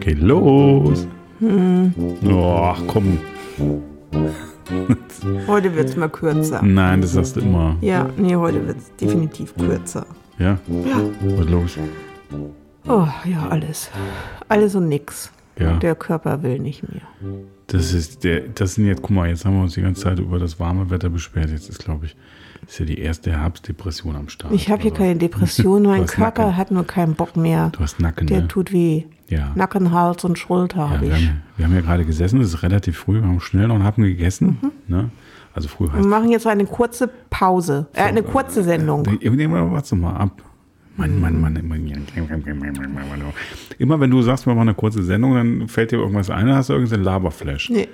Geht los. Oh, komm. Heute wird es mal kürzer. Nein, das sagst du immer. Ja, nee, heute wird es definitiv kürzer. Ja? Ja. Was los? Oh, ja, alles. Alles und nix. Ja. Der Körper will nicht mehr. Das ist der, das sind jetzt, guck mal, jetzt haben wir uns die ganze Zeit über das warme Wetter beschwert. Jetzt ist, glaube ich, ist ja die erste Herbstdepression am Start. Ich habe hier oder? keine Depression, mein Körper Nacken. hat nur keinen Bock mehr. Du hast Nacken, Der ne? tut weh. Ja. Nacken, Hals und Schulter Ja, habe wir, ich. haben, wir haben ja gerade gesessen, es ist relativ früh, wir haben schnell noch einen Happen gegessen. Mhm. Ne? Also früh Wir heißt machen jetzt eine kurze Pause. Äh, eine kurze Sendung. Immer, warte mal ab. Mann, Mann, Mann, immer, wenn du sagst, wir machen eine kurze Sendung, dann fällt dir irgendwas ein, dann hast du irgendein Laberflash. Nee.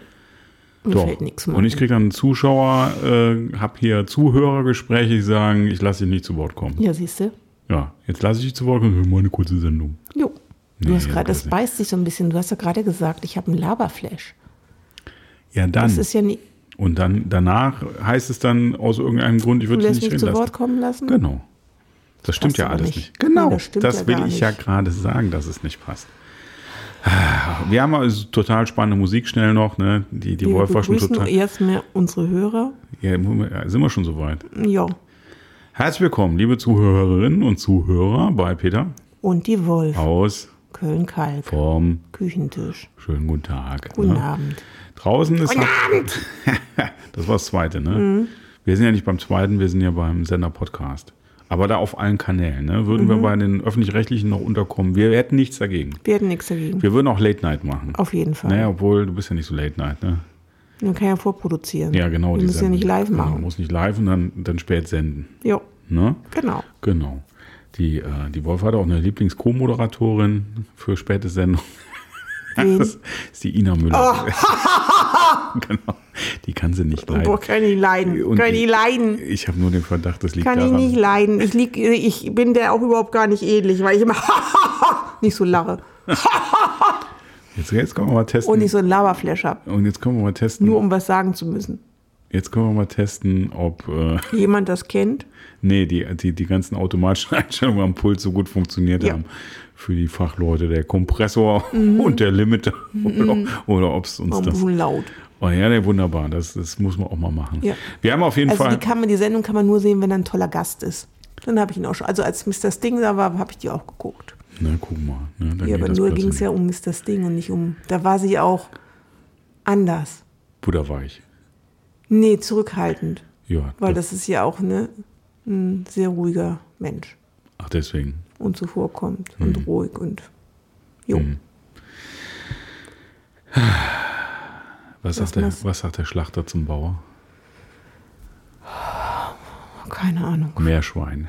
Mir Doch. fällt nichts mehr. Und ich kriege dann einen Zuschauer, äh, habe hier Zuhörergespräche, die sagen, ich lasse dich nicht zu Wort kommen. Ja, siehst du? Ja, jetzt lasse ich dich zu Wort kommen, wir machen eine kurze Sendung. Jo. Du Nee, hast gerade, das beißt sich so ein bisschen. Du hast ja gerade gesagt, ich habe einen Laberflash. Ja, dann. Das ist ja nie. Und dann danach heißt es dann aus irgendeinem Grund, ich Du würde dich nicht reden zu lassen. Wort kommen lassen? Genau. Das stimmt ja alles nicht. nicht. Genau, Nee, das das ja will ich ja nicht. gerade sagen, dass es nicht passt. Wir haben also total spannende Musik schnell noch, ne? Die, die Wir Wolf war schon total. erstmal unsere Hörer. Ja, sind wir schon soweit. Ja. Herzlich willkommen, liebe Zuhörerinnen und Zuhörer bei Peter Und die Wolf. aus Köln-Kalk. vom Küchentisch. schönen guten Tag. Guten ne? Abend. Draußen ist Guten Abend. das war das zweite, ne? Mhm. Wir sind ja nicht beim zweiten, wir sind ja beim Sender Podcast. Aber da auf allen Kanälen, ne? Würden Mhm. wir bei den öffentlich-rechtlichen noch unterkommen. Wir hätten nichts dagegen. Wir hätten nichts dagegen. Wir würden auch Late Night machen. Auf jeden Fall. Naja, obwohl du bist ja nicht so Late Night, ne? Man kann ja vorproduzieren. Ja, genau. Wir die müssen ja nicht live Genau, machen. muss nicht live und dann, dann spät senden. Jo, Ne? genau. Genau. Die, äh, die Wolf hat auch eine Lieblings-Co-Moderatorin für späte Sendung. Wen? Das ist die Ina Müller. genau. Die kann sie nicht Boah, leiden. kann ich leiden. Und kann ich ich- leiden. Ich habe nur den Verdacht, das liegt Kann ich daran. nicht leiden. Ich, lieg, ich bin der auch überhaupt gar nicht ähnlich, weil ich immer nicht so lache. Jetzt, jetzt können wir mal testen. Und nicht so ein Laberflash habe. Und jetzt können wir mal testen. Nur um was sagen zu müssen. Jetzt können wir mal testen, ob äh, Jemand das kennt? nee, die, die, die ganzen automatischen Einstellungen am Pult so gut funktioniert Ja. haben für die Fachleute, der Kompressor Mhm. und der Limiter oder, oder ob es uns Oh, das. laut. Oh ja, nee, wunderbar. Das, das muss man auch mal machen. Ja. Wir haben auf jeden Also Fall. die, kann man, die Sendung kann man nur sehen, wenn er ein toller Gast ist. Dann habe ich ihn auch schon. Also als Mr. Sting da war, habe ich die auch geguckt. Na, guck mal. Ja, geht aber nur ging es ja um Mr. Sting und nicht um. Da war sie auch anders. Butterweich. Nee, zurückhaltend. Ja. Weil das, das ist ja auch ne, ein sehr ruhiger Mensch. ach, deswegen. Und zuvorkommt Mhm. und ruhig und. Jo. Was, Was sagt der, was sagt der Schlachter zum Bauer? Keine Ahnung. Meerschwein.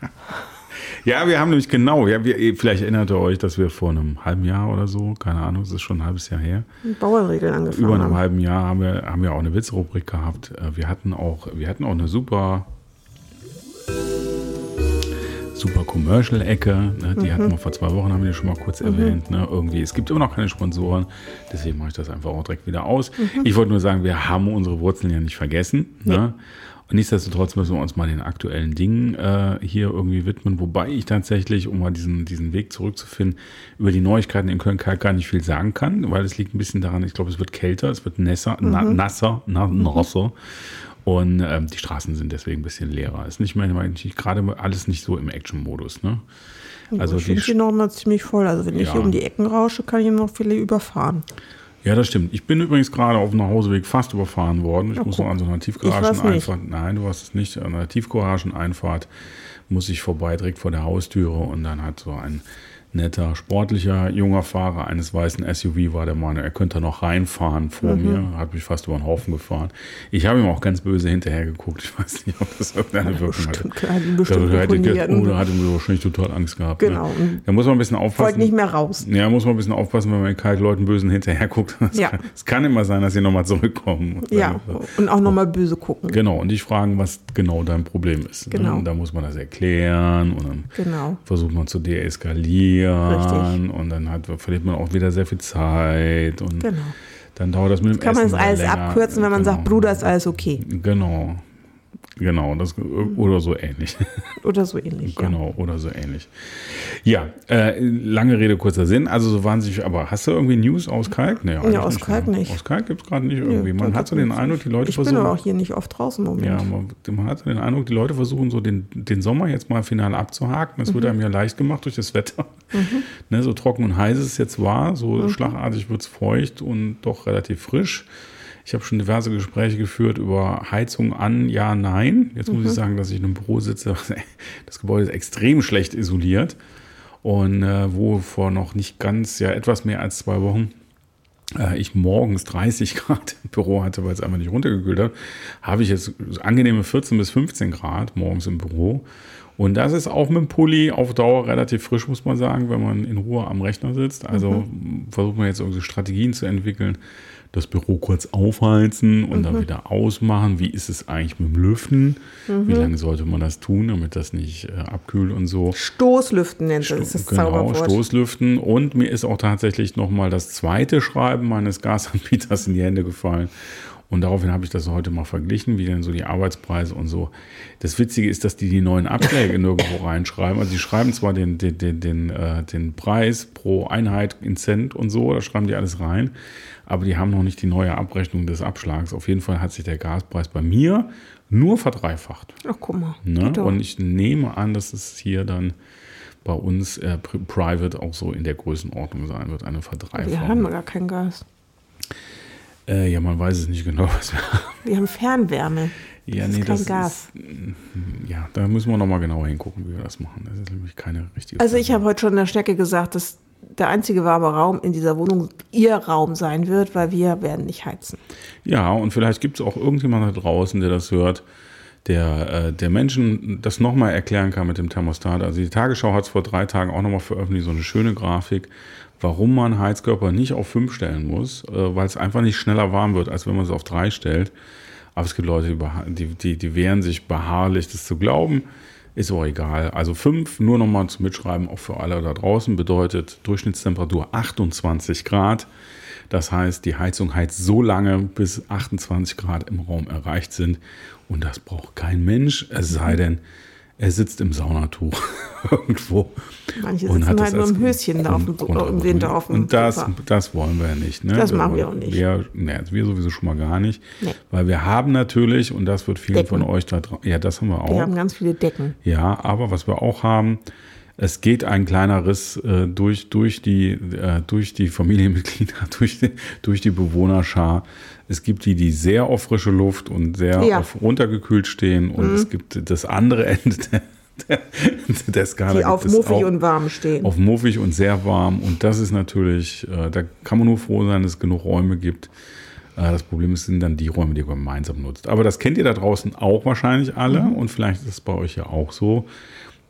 ja, wir haben nämlich genau, ja, wir, vielleicht erinnert ihr euch, dass wir vor einem halben Jahr oder so, keine Ahnung, es ist schon ein halbes Jahr her, Bauernregeln angefangen. über einem haben. halben Jahr haben wir, haben wir auch eine Witzrubrik gehabt. Äh, Wir hatten auch, wir hatten auch eine super, super Commercial-Ecke. Ne? Die hatten wir vor zwei Wochen, haben wir schon mal kurz erwähnt. Ne? Irgendwie, es gibt immer noch keine Sponsoren, deswegen mache ich das einfach auch direkt wieder aus. Ich wollte nur sagen, wir haben unsere Wurzeln ja nicht vergessen. Ne? Und nichtsdestotrotz müssen wir uns mal den aktuellen Dingen äh, hier irgendwie widmen, wobei ich tatsächlich, um mal diesen, diesen Weg zurückzufinden, über die Neuigkeiten in Köln-Kalk gar nicht viel sagen kann, weil es liegt ein bisschen daran, ich glaube, es wird kälter, es wird nässer, na, nasser, na, nasser. Und ähm, die Straßen sind deswegen ein bisschen leerer. Ist nicht mehr eigentlich gerade alles nicht so im Action-Modus. Ne? Also ich die, finde die noch mal ziemlich voll. Also wenn ich Ja. hier um die Ecken rausche, kann ich noch viele überfahren. ja, das stimmt. Ich bin übrigens gerade auf dem Nachhauseweg fast überfahren worden. Ich Ja, muss guck. noch an so einer Ich Tiefgarageneinfahrt. Nein, du warst es nicht. An einer Tiefgarageneinfahrt muss ich vorbei, direkt vor der Haustüre. Und dann hat so ein netter, sportlicher, junger Fahrer eines weißen SUV war der Meinung, er könnte noch reinfahren vor Mhm. mir. Hat mich fast über den Haufen gefahren. Ich habe ihm auch ganz böse hinterher geguckt. Ich weiß nicht, ob das irgendeine Wirkung hatte. Bestimmt, hat ihn bestimmt Da hätte, imponiert. oder hatte mir wahrscheinlich total Angst gehabt. Genau. Ne? Da muss man ein bisschen Wollte aufpassen. nicht mehr raus. Ja, muss man ein bisschen aufpassen, wenn man kalt Leuten bösen hinterher guckt. Es Ja. kann, kann immer sein, dass sie nochmal zurückkommen. Und Ja, und auch nochmal böse gucken. Genau, und dich fragen, was genau dein Problem ist. Genau. Ne? Und da muss man das erklären und dann Genau. versucht man zu deeskalieren Richtig. und dann hat, verliert man auch wieder sehr viel Zeit und Genau. dann dauert das mit dem Kann man das alles länger. abkürzen, wenn man genau. sagt, Bruder, ist alles okay. Genau. Genau, das, oder so ähnlich. Oder so ähnlich. Ja. Genau, oder so ähnlich. Ja, äh, lange Rede, kurzer Sinn. Also so wahnsinnig, aber hast du irgendwie News aus Kalk? Nee, eigentlich aus Kalk ne? nicht. Aus Kalk gibt es gerade nicht irgendwie. man hat so den. Eindruck, die Leute Ich bin versuchen. aber auch hier nicht oft draußen im Moment. Ja, man, man hat so den Eindruck, die Leute versuchen so den, den Sommer jetzt mal final abzuhaken. Das Mhm. wird einem ja leicht gemacht durch das Wetter. Ne, so trocken und heiß es jetzt war, so Mhm. schlagartig wird es feucht und doch relativ frisch. Ich habe schon diverse Gespräche geführt über Heizung an, ja, nein. Jetzt muss ich Mhm. sagen, dass ich in einem Büro sitze. Das Gebäude ist extrem schlecht isoliert. Und äh, wo vor noch nicht ganz, ja, etwas mehr als zwei Wochen äh, ich morgens 30 Grad im Büro hatte, weil es einfach nicht runtergekühlt hat, habe ich jetzt angenehme 14 bis 15 Grad morgens im Büro. Und das ist auch mit dem Pulli auf Dauer relativ frisch, muss man sagen, wenn man in Ruhe am Rechner sitzt. Also versucht man jetzt irgendwie Strategien zu entwickeln, das Büro kurz aufheizen und dann wieder ausmachen. Wie ist es eigentlich mit dem Lüften? Wie lange sollte man das tun, damit das nicht äh, abkühlt und so? Stoßlüften nennt das, das genau, Zauberwort. Stoßlüften. Und mir ist auch tatsächlich nochmal das zweite Schreiben meines Gasanbieters in die Hände gefallen. Und daraufhin habe ich das heute mal verglichen, wie denn so die Arbeitspreise und so. Das Witzige ist, dass die die neuen Abschläge nirgendwo reinschreiben. Also die schreiben zwar den, den, den, den, äh, den Preis pro Einheit in Cent und so, da schreiben die alles rein, aber die haben noch nicht die neue Abrechnung des Abschlags. Auf jeden Fall hat sich der Gaspreis bei mir nur verdreifacht. Ach, guck mal. Ne? Und ich nehme an, dass es hier dann bei uns äh, pri- private auch so in der Größenordnung sein wird, eine Wir haben Verdreifachung. gar kein Gas. Äh, ja, man weiß es nicht genau, was wir haben. Wir haben Fernwärme. Ja, das ist kein Gas. Ist, mm, ja, da müssen wir nochmal genauer hingucken, wie wir das machen. Das ist nämlich keine richtige Also ich habe heute schon der Schnecke gesagt, dass der einzige warme Raum in dieser Wohnung ihr Raum sein wird, weil wir werden nicht heizen. Ja, und vielleicht gibt es auch irgendjemand da draußen, der das hört, der, äh, der Menschen das nochmal erklären kann mit dem Thermostat. Also die Tagesschau hat es vor drei Tagen auch nochmal veröffentlicht, so eine schöne Grafik, warum man Heizkörper nicht auf 5 stellen muss, äh, weil es einfach nicht schneller warm wird, als wenn man es auf 3 stellt. Aber es gibt Leute, die, die, die wehren sich beharrlich, das zu glauben. Ist auch egal. Also 5, nur nochmal zum Mitschreiben, auch für alle da draußen, bedeutet Durchschnittstemperatur 28 Grad. Das heißt, die Heizung heizt so lange, bis 28 Grad im Raum erreicht sind. Und das braucht kein Mensch, es sei denn, er sitzt im Saunatuch irgendwo. Manche sitzen hat halt nur im Höschen da auf dem, im Winter auf dem Und das, Sofa. das wollen wir ja nicht. Ne? Das machen wir auch nicht. Wir, ne, wir sowieso schon mal gar nicht. Nee. Weil wir haben natürlich, und das wird vielen Decken. von euch da draußen, ja, das haben wir auch. Wir haben ganz viele Decken. Ja, aber was wir auch haben, es geht ein kleiner Riss äh, durch, durch, die, äh, durch die Familienmitglieder, durch die, durch die Bewohnerschar. Es gibt die, die sehr auf frische Luft und sehr Ja. Mhm. auf runtergekühlt stehen. Und es gibt das andere Ende der, der, der Skala. Die auf muffig auch und warm stehen. auf muffig und sehr warm. Und das ist natürlich, äh, da kann man nur froh sein, dass es genug Räume gibt. Äh, das Problem ist, sind dann die Räume, die ihr gemeinsam nutzt. Aber das kennt ihr da draußen auch wahrscheinlich alle. Und vielleicht ist es bei euch ja auch so,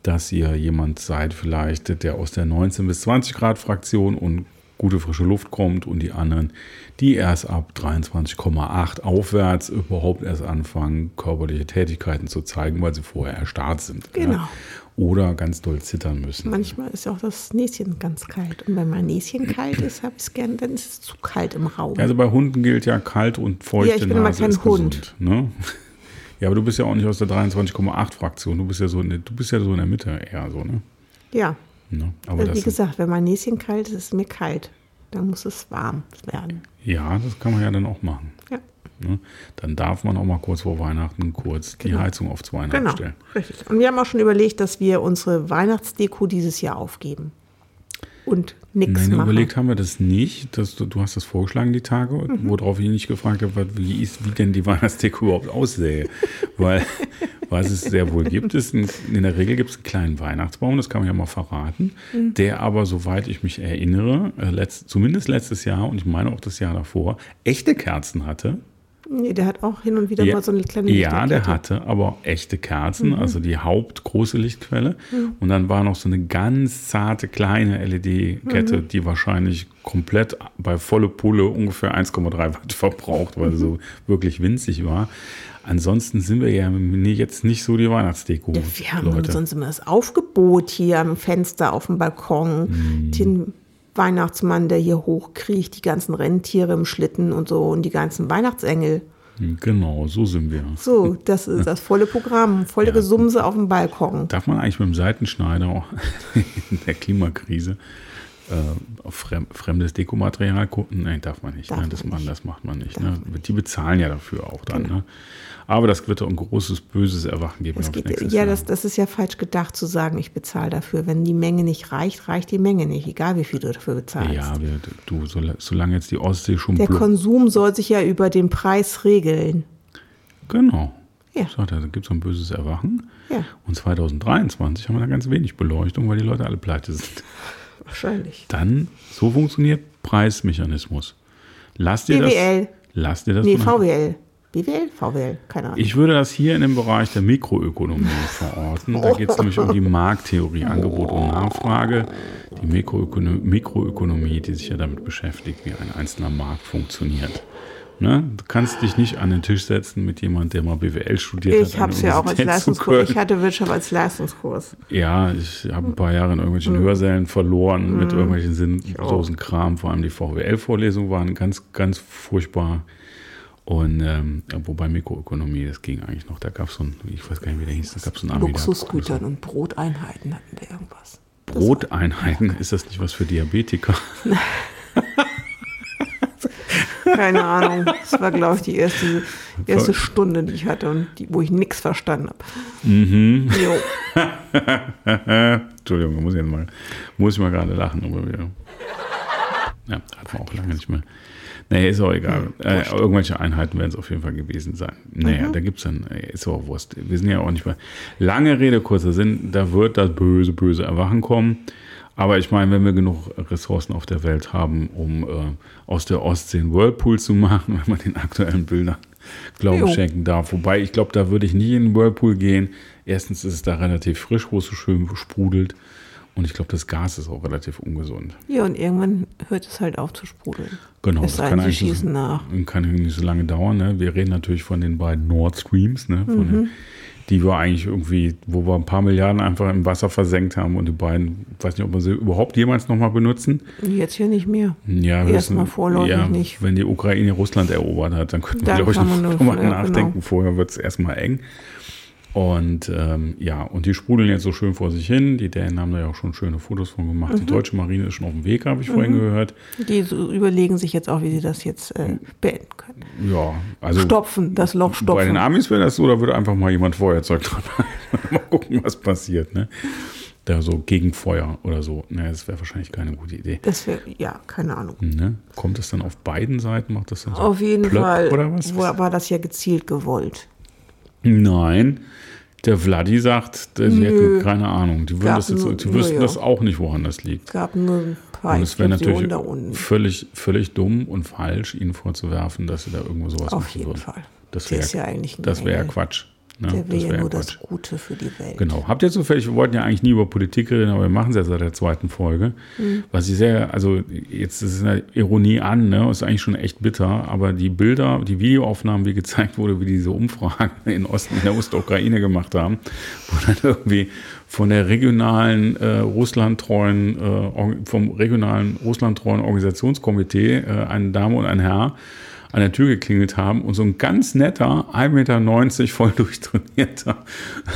dass ihr jemand seid, vielleicht, der aus der 19 bis 20 Grad Fraktion und gute frische Luft kommt und die anderen, die erst ab 23,8 aufwärts überhaupt erst anfangen, körperliche Tätigkeiten zu zeigen, weil sie vorher erstarrt sind. Genau. Ja? Oder ganz doll zittern müssen. Manchmal ist auch das Näschen ganz kalt. Und wenn mein Näschen kalt ist, habe ich es gern, dann ist es zu kalt im Raum. Ja, also bei Hunden gilt ja kalt und feuchte Ja, ich bin Nase kein Hund. gesund. Ne? Ja, aber du bist ja auch nicht aus der 23,8 Fraktion. Du bist ja so in der, du bist ja so in der Mitte eher so, ne? ja, ne? Aber also wie gesagt, wenn mein Näschen kalt ist, ist es mir kalt. Dann muss es warm werden. ja, das kann man ja dann auch machen. Ja, Ne? Dann darf man auch mal kurz vor Weihnachten kurz die Heizung auf zweieinhalb genau. stellen. Richtig. Und wir haben auch schon überlegt, dass wir unsere Weihnachtsdeko dieses Jahr aufgeben. Und nichts Nein, machen. überlegt haben wir das nicht. Dass du, du hast das vorgeschlagen, die Tage, Mhm. worauf ich nicht gefragt habe, wie, ist, wie denn die Weihnachtsdeko überhaupt aussähe. Weil was es sehr wohl gibt, ist, ein, in der Regel gibt es einen kleinen Weihnachtsbaum, das kann man ja mal verraten, Mhm. der aber, soweit ich mich erinnere, äh, letzt, zumindest letztes Jahr und ich meine auch das Jahr davor, echte Kerzen hatte. Nee, der hat auch hin und wieder mal so eine kleine Ja, der hatte aber echte Kerzen, Mhm. also die hauptgroße Lichtquelle. Und dann war noch so eine ganz zarte kleine LED-Kette, Mhm. die wahrscheinlich komplett bei volle Pulle ungefähr 1,3 Watt verbraucht, weil sie so Mhm. wirklich winzig war. Ansonsten sind wir ja jetzt nicht so die Weihnachtsdeko. Wir haben Leute. sonst immer das Aufgebot hier am Fenster auf dem Balkon. Mhm. Den Weihnachtsmann, der hier hochkriecht, die ganzen Rentiere im Schlitten und so und die ganzen Weihnachtsengel. Genau, so sind wir. So, das ist das volle Programm, volle Ja. Gesumse auf dem Balkon. Darf man eigentlich mit dem Seitenschneider auch in der Klimakrise äh, auf frem fremdes Dekomaterial gucken? Nein, darf man nicht. Darf ne? das, man nicht. das macht man nicht. Ne? Genau. Die bezahlen ja dafür auch dann. Ne? Aber das wird doch ein großes, böses Erwachen geben. Das geht, ja, Jahr. das, das ist ja falsch gedacht zu sagen, ich bezahle dafür. Wenn die Menge nicht reicht, reicht die Menge nicht, egal wie viel du dafür bezahlst. ja, wir, du, so, solange jetzt die Ostsee schon Der Konsum soll sich ja über den Preis regeln. Genau. Ja. So, da gibt es ein böses Erwachen. Ja. Und 2023 haben wir da ganz wenig Beleuchtung, weil die Leute alle pleite sind. Wahrscheinlich. Dann, so funktioniert Preismechanismus. Lass dir BWL. das. Lass dir das Nee, VWL. BWL? VWL, keine Ahnung. Ich würde das hier in dem Bereich der Mikroökonomie verorten. Da geht es nämlich um die Markttheorie, Angebot und Nachfrage. Die Mikroökono Mikroökonomie, die sich ja damit beschäftigt, wie ein einzelner Markt funktioniert. Ne? Du kannst dich nicht an den Tisch setzen mit jemandem, der mal BWL studiert hat. ich habe es ja auch als Leistungskurs. Ich hatte Wirtschaft als Leistungskurs. Ja, ich habe ein paar Jahre in irgendwelchen Hörsälen verloren mit irgendwelchen sinnlosen Kram. Vor allem die VWL-Vorlesungen waren ganz, ganz furchtbar. Und ähm, wobei Mikroökonomie, das ging eigentlich noch. Da gab es so ein, ich weiß gar nicht, wie der hieß, da gab es so einen Luxusgütern und Broteinheiten hatten wir irgendwas. Broteinheiten, ist das nicht was für Diabetiker? Keine Ahnung. Das war, glaube ich, die erste, erste Stunde, die ich hatte und die, wo ich nichts verstanden habe. Mhm. Jo. Entschuldigung, muss ich jetzt mal, muss ich mal gerade lachen, aber wir, ja, hat man auch lange nicht mehr. Nee, ist auch egal. Äh, irgendwelche Einheiten werden es auf jeden Fall gewesen sein. Naja, da gibt es dann, äh, ist auch Wurst. Wir sind ja auch nicht mehr. Lange Rede, kurzer Sinn, da wird das böse, böse Erwachen kommen. Aber ich meine, wenn wir genug Ressourcen auf der Welt haben, um äh, aus der Ostsee einen Whirlpool zu machen, wenn man den aktuellen Bildern Glauben schenken darf. Wobei, ich glaube, da würde ich nie in den Whirlpool gehen. Erstens ist es da relativ frisch, wo es so schön sprudelt. Und ich glaube, das Gas ist auch relativ ungesund. Ja, und irgendwann hört es halt auf zu sprudeln. Genau, Es denn, sie eigentlich so- schießen nach. kann nicht so lange dauern. Ne? Wir reden natürlich von den beiden Nord Streams, ne? von Mhm. den, die wir eigentlich irgendwie, wo wir ein paar Milliarden einfach im Wasser versenkt haben und die beiden, ich weiß nicht, ob wir sie überhaupt jemals nochmal benutzen. Jetzt hier nicht mehr. Ja, wir Erstmal vorläufig ja, nicht. Wenn die Ukraine Russland erobert hat, dann könnten wir, glaube ich, kann noch man nur- drüber ja, nachdenken. genau. Vorher wird es erstmal eng. Und ähm, ja, und die sprudeln jetzt so schön vor sich hin. Die Dänen haben da ja auch schon schöne Fotos von gemacht. Mhm. Die deutsche Marine ist schon auf dem Weg, habe ich vorhin gehört. Die so überlegen sich jetzt auch, wie sie das jetzt äh, beenden können. Ja, also Stopfen, das Loch bei stopfen. den Amis wäre das so, da würde einfach mal jemand Feuerzeug dran mal gucken, was passiert. Ne? Da so gegen Feuer oder so. Ne, das wäre wahrscheinlich keine gute Idee. Das wäre, ja, keine Ahnung. Ne? Kommt das dann auf beiden Seiten? Macht das dann so Auf jeden plöpp Fall Oder was? war das ja gezielt gewollt. Nein. Der Vladi sagt, sie Nö. hätten keine Ahnung. Die, würden das jetzt, die wüssten ja, das auch nicht, woran das liegt. Es gab nur ein paar Und es wäre natürlich da unten. völlig, völlig dumm und falsch, ihnen vorzuwerfen, dass sie da irgendwo sowas Auf machen jeden würden. Fall. Das wäre ja eigentlich das wär. Quatsch. Ne? Der will ja nur Quatsch. das Gute für die Welt. Genau. Habt ihr zufällig, wir wollten ja eigentlich nie über Politik reden, aber wir machen es ja seit der zweiten Folge. Mhm. Was ich sehr, also jetzt ist es eine Ironie an, ne? Ist eigentlich schon echt bitter, aber die Bilder, die Videoaufnahmen, wie gezeigt wurde, wie diese Umfragen in Osten, in der Ostukraine gemacht haben, wo dann irgendwie von der regionalen äh, Russlandtreuen, äh, vom regionalen Russlandtreuen Organisationskomitee äh, eine Dame und ein Herr an der Tür geklingelt haben und so ein ganz netter, 1,90 Meter voll durchtrainierter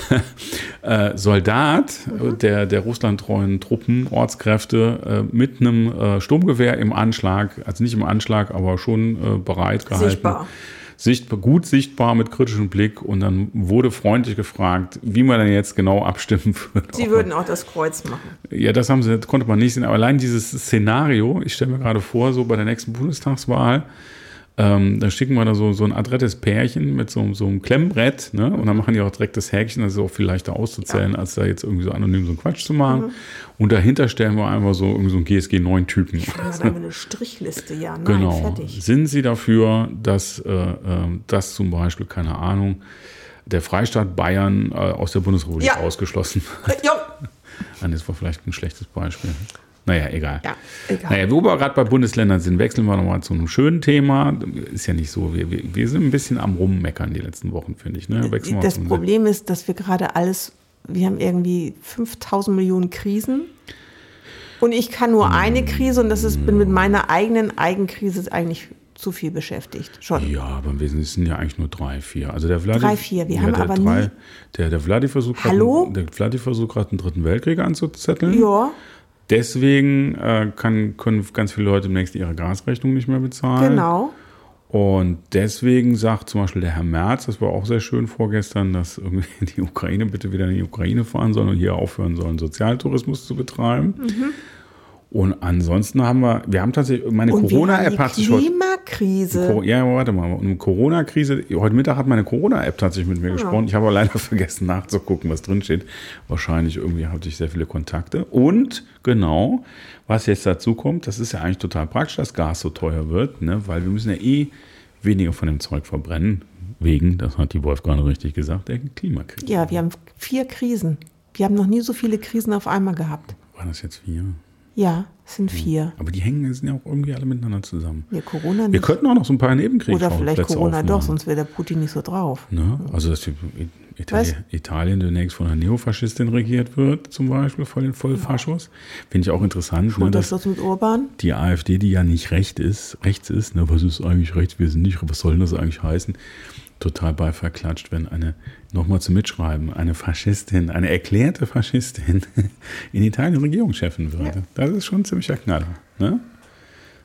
äh, Soldat äh, der, der russlandtreuen Truppen, Ortskräfte, äh, mit einem äh, Sturmgewehr im Anschlag, also nicht im Anschlag, aber schon äh, bereit gehalten. Sichtbar. Sichtbar, gut sichtbar mit kritischem Blick und dann wurde freundlich gefragt, wie man denn jetzt genau abstimmen würde. Sie würden auch das Kreuz machen. Ja, das haben sie, das konnte man nicht sehen. Aber allein dieses Szenario, ich stelle mir gerade vor, so bei der nächsten Bundestagswahl, ähm, da schicken wir da so, so ein adrettes Pärchen mit so, so einem Klemmbrett, ne? Und dann machen die auch direkt das Häkchen, das ist auch viel leichter auszuzählen, als da jetzt irgendwie so anonym so einen Quatsch zu machen. Und dahinter stellen wir einfach so irgendwie so einen GSG 9 Typen. Das ist einfach eine Strichliste, ja, nein, Genau. fertig. Sind Sie dafür, dass, äh, äh, dass zum Beispiel, keine Ahnung, der Freistaat Bayern äh, aus der Bundesrepublik Ja. ausgeschlossen Äh, Ja, Das war vielleicht ein schlechtes Beispiel. Naja, egal. Ja, egal. Naja, wo wir gerade bei Bundesländern sind, wechseln wir nochmal zu einem schönen Thema. Ist ja nicht so, wir, wir, wir sind ein bisschen am Rummeckern die letzten Wochen, finde ich. Ne? Wechseln wir das Problem ist, dass wir gerade alles, wir haben irgendwie 5000 Millionen Krisen. Und ich kann nur eine Krise und das ist, bin mit meiner eigenen Eigenkrise eigentlich zu viel beschäftigt. Schon. Ja, aber im Wesentlichen sind ja eigentlich nur drei, vier. Also der Vladi, Drei, vier. Wir ja, haben der aber drei, nie- Der, der Vladi versucht gerade Hallo? der Vladi versucht gerade einen dritten Weltkrieg anzuzetteln. Ja, Deswegen äh, kann, können ganz viele Leute demnächst ihre Gasrechnung nicht mehr bezahlen. genau. Und deswegen sagt zum Beispiel der Herr Merz, das war auch sehr schön vorgestern, dass irgendwie die Ukraine bitte wieder in die Ukraine fahren sollen und hier aufhören sollen, Sozialtourismus zu betreiben. Und ansonsten haben wir, wir haben tatsächlich, meine Corona-App hat sich heute. Klimakrise. Ja, warte mal. Und Corona-Krise, heute Mittag hat meine Corona-App tatsächlich mit mir gesprochen. Ich habe aber leider vergessen nachzugucken, was drin steht. Wahrscheinlich irgendwie hatte ich sehr viele Kontakte. Und genau, was jetzt dazu kommt, das ist ja eigentlich total praktisch, dass Gas so teuer wird, ne? weil wir müssen ja eh weniger von dem Zeug verbrennen. Wegen, das hat die Wolf gerade richtig gesagt, der Klimakrise. Ja, wir haben vier Krisen. Wir haben noch nie so viele Krisen auf einmal gehabt. Waren das jetzt vier? Ja, es sind vier. Aber die hängen sind ja auch irgendwie alle miteinander zusammen. Wir Corona Wir nicht. könnten auch noch so ein paar Nebenkriege Oder vielleicht Corona doch, sonst wäre der Putin nicht so drauf. Ne? Also, dass die Itali Was? Italien demnächst von einer Neofaschistin regiert wird, zum Beispiel, von den Vollfaschos. Finde ich auch interessant, ne, dass Unterschluss mit Urban. die AfD, die ja nicht recht ist, rechts ist, ne, was ist eigentlich rechts, wir sind nicht, was soll das eigentlich heißen? Total Beifall klatscht, wenn eine, nochmal zu mitschreiben, eine Faschistin, eine erklärte Faschistin in Italien Regierungschefin würde. Ja. Das ist schon ein ziemlicher Knaller. Ne?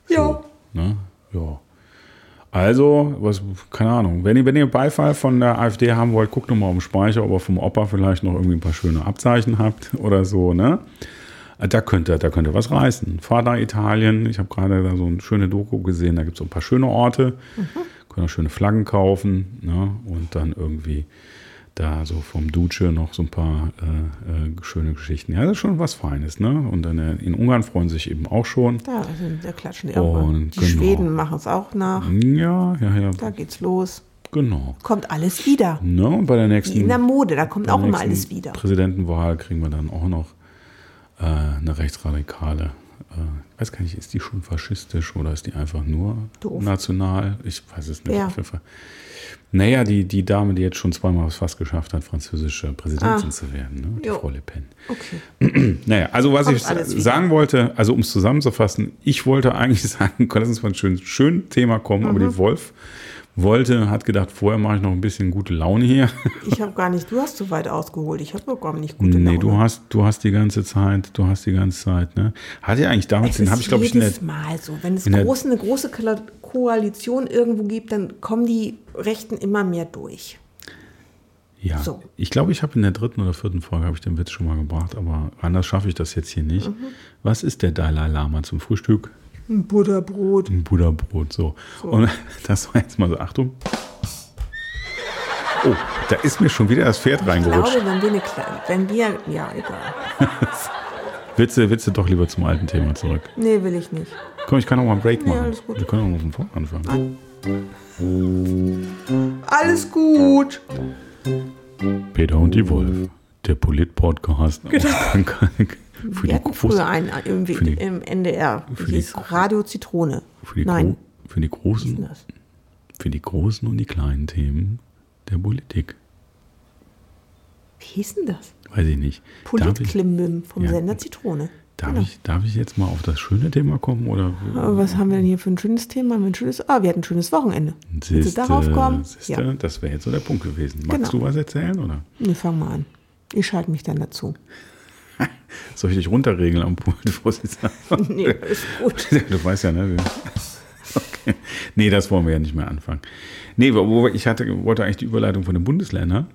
Ja. Ne? Ja. Also, was, keine Ahnung. Wenn ihr, wenn ihr Beifall von der AfD haben wollt, guckt nochmal auf den Speicher, ob ihr vom Opa vielleicht noch irgendwie ein paar schöne Abzeichen habt oder so, ne? Da könnt ihr, da könnt ihr was reißen. Fahrt nach Italien. Ich habe gerade da so eine schöne Doku gesehen. Da gibt es so ein paar schöne Orte. Könnt ihr schöne Flaggen kaufen. Ne? Und dann irgendwie da so vom Duce noch so ein paar äh, äh, schöne Geschichten. Ja, das ist schon was Feines. Ne? Und dann äh, in Ungarn freuen sich eben auch schon. Da, also, da klatschen die auch. Die genau. Schweden machen es auch nach. Ja, ja, ja. Da geht's los. Genau. Kommt alles wieder. Ne? Und bei der Wie nächsten, in der Mode, da kommt auch immer alles wieder. Präsidentenwahl kriegen wir dann auch noch äh, eine rechtsradikale. Ich weiß gar nicht, ist die schon faschistisch oder ist die einfach nur Doof. national? Ich weiß es nicht. Ja. Naja, die, die Dame, die jetzt schon zweimal es fast geschafft hat, französische Präsidentin Ah. zu werden, ne? die Jo. Frau Le Pen. Okay. Naja, also was Kommt ich wieder. sagen wollte, also um es zusammenzufassen, ich wollte eigentlich sagen, lass uns mal ein schön, schön Thema kommen, aber Mhm. die Wolf wollte, hat gedacht, vorher mache ich noch ein bisschen gute Laune hier. Ich habe gar nicht, du hast so weit ausgeholt. Ich habe bekommen nicht gute nee, Laune. du hast, du hast die ganze Zeit, du hast die ganze Zeit, ne? Hat ja eigentlich damals, Es den habe ich, glaube ich, jedes Mal so. Wenn es groß, eine große Ko- Koalition irgendwo gibt, dann kommen die Rechten immer mehr durch. ja, so. ich glaube, ich habe in der dritten oder vierten Folge habe ich den Witz schon mal gebracht, aber anders schaffe ich das jetzt hier nicht. Mhm. Was ist der Dalai Lama zum Frühstück? Ein Butterbrot. Ein Buddha-Brot, so. Und das war jetzt mal so, Achtung. Oh, da ist mir schon wieder das Pferd Ich reingerutscht. glaube, wenn wir eine wenn wir, ja, egal. Witze, Witze doch lieber zum alten Thema zurück. Nee, will ich nicht. Komm, ich kann auch mal einen Break machen. alles gut. Wir können auch mal von vorne anfangen. Alles gut. Peter und die Wolf, der Polit-Podcast. Für die, hatten groß, früher einen im, für die- im NDR. für Die Radio Zitrone. für die, Nein, Gro für, die großen, für die großen und die kleinen Themen der Politik. Wie hieß denn das? Weiß ich nicht. Politklimbim vom Ja. Sender Zitrone. darf, Genau. ich, darf ich jetzt mal auf das schöne Thema kommen? Oder Aber was haben wir denn hier für ein schönes Thema? Haben wir Ein schönes, ah, wir hatten ein schönes Wochenende. Willst du Siehste, darauf kommen? siehste, Ja. Das wäre jetzt so der Punkt gewesen. Magst Genau. du was erzählen? Oder Nee, fang mal an. Ich schalte mich dann dazu. soll ich dich runterregeln am Pult, Vorsitzender? Nee, ist gut. Du weißt ja, ne? Okay. Nee, das wollen wir ja nicht mehr anfangen. Nee, ich hatte, wollte eigentlich die Überleitung von den Bundesländern.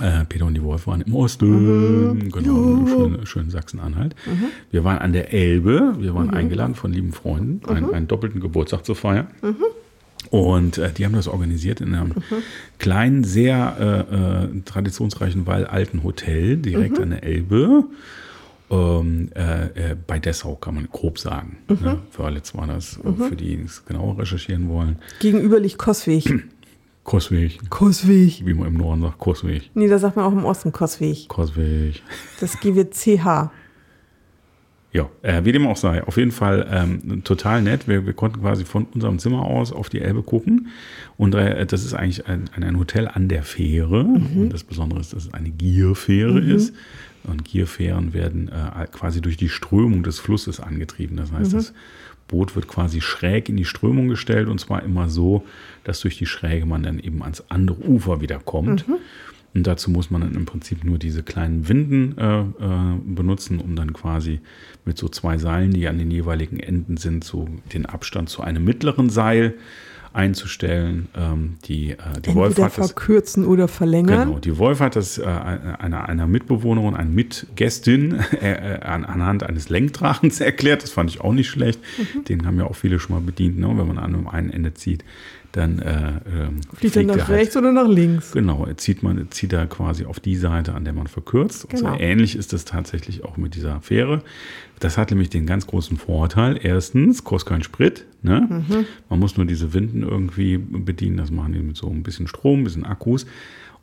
Äh, Peter und die Wolf waren im Osten, genau, schön, schön Sachsen-Anhalt. Wir waren an der Elbe, wir waren eingeladen von lieben Freunden, einen, einen doppelten Geburtstag zu feiern. Und äh, die haben das organisiert in einem kleinen, sehr äh, äh, traditionsreichen, weil alten Hotel direkt an der Elbe. Ähm, äh, äh, bei Dessau kann man grob sagen. Ne? Für alle war das, äh, für die es genauer recherchieren wollen. Gegenüber liegt Kosweg. Kosweg, Kosweg. wie man im Norden sagt, Kosweg, Nee, da sagt man auch im Osten Kosweg. Kosweg. Das GWCH. Ja, äh, wie dem auch sei. Auf jeden Fall ähm, total nett. Wir, wir konnten quasi von unserem Zimmer aus auf die Elbe gucken. Und äh, das ist eigentlich ein, ein Hotel an der Fähre. Mhm. Und das Besondere ist, dass es eine Gierfähre mhm. ist. Und Gierfähren werden äh, quasi durch die Strömung des Flusses angetrieben. Das heißt, mhm. das Boot wird quasi schräg in die Strömung gestellt und zwar immer so, dass durch die Schräge man dann eben ans andere Ufer wieder kommt. Und dazu muss man dann im Prinzip nur diese kleinen Winden äh, äh, benutzen, um dann quasi mit so zwei Seilen, die an den jeweiligen Enden sind, so den Abstand zu einem mittleren Seil einzustellen. Ähm, die äh, die Wolf hat das, verkürzen oder verlängern. Genau, die Wolf hat das äh, einer, einer Mitbewohnerin, einer Mitgästin äh, äh, anhand eines Lenkdrachens erklärt. Das fand ich auch nicht schlecht. Mhm. Den haben ja auch viele schon mal bedient, ne? wenn man an einem einen Ende zieht dann äh, ähm, fliegt er nach halt, rechts oder nach links. Genau, zieht man zieht er quasi auf die Seite, an der man verkürzt. Genau. So ähnlich ist es tatsächlich auch mit dieser Fähre. Das hat nämlich den ganz großen Vorteil. Erstens, kostet kein Sprit. Ne? Mhm. Man muss nur diese Winden irgendwie bedienen. Das machen die mit so ein bisschen Strom, ein bisschen Akkus.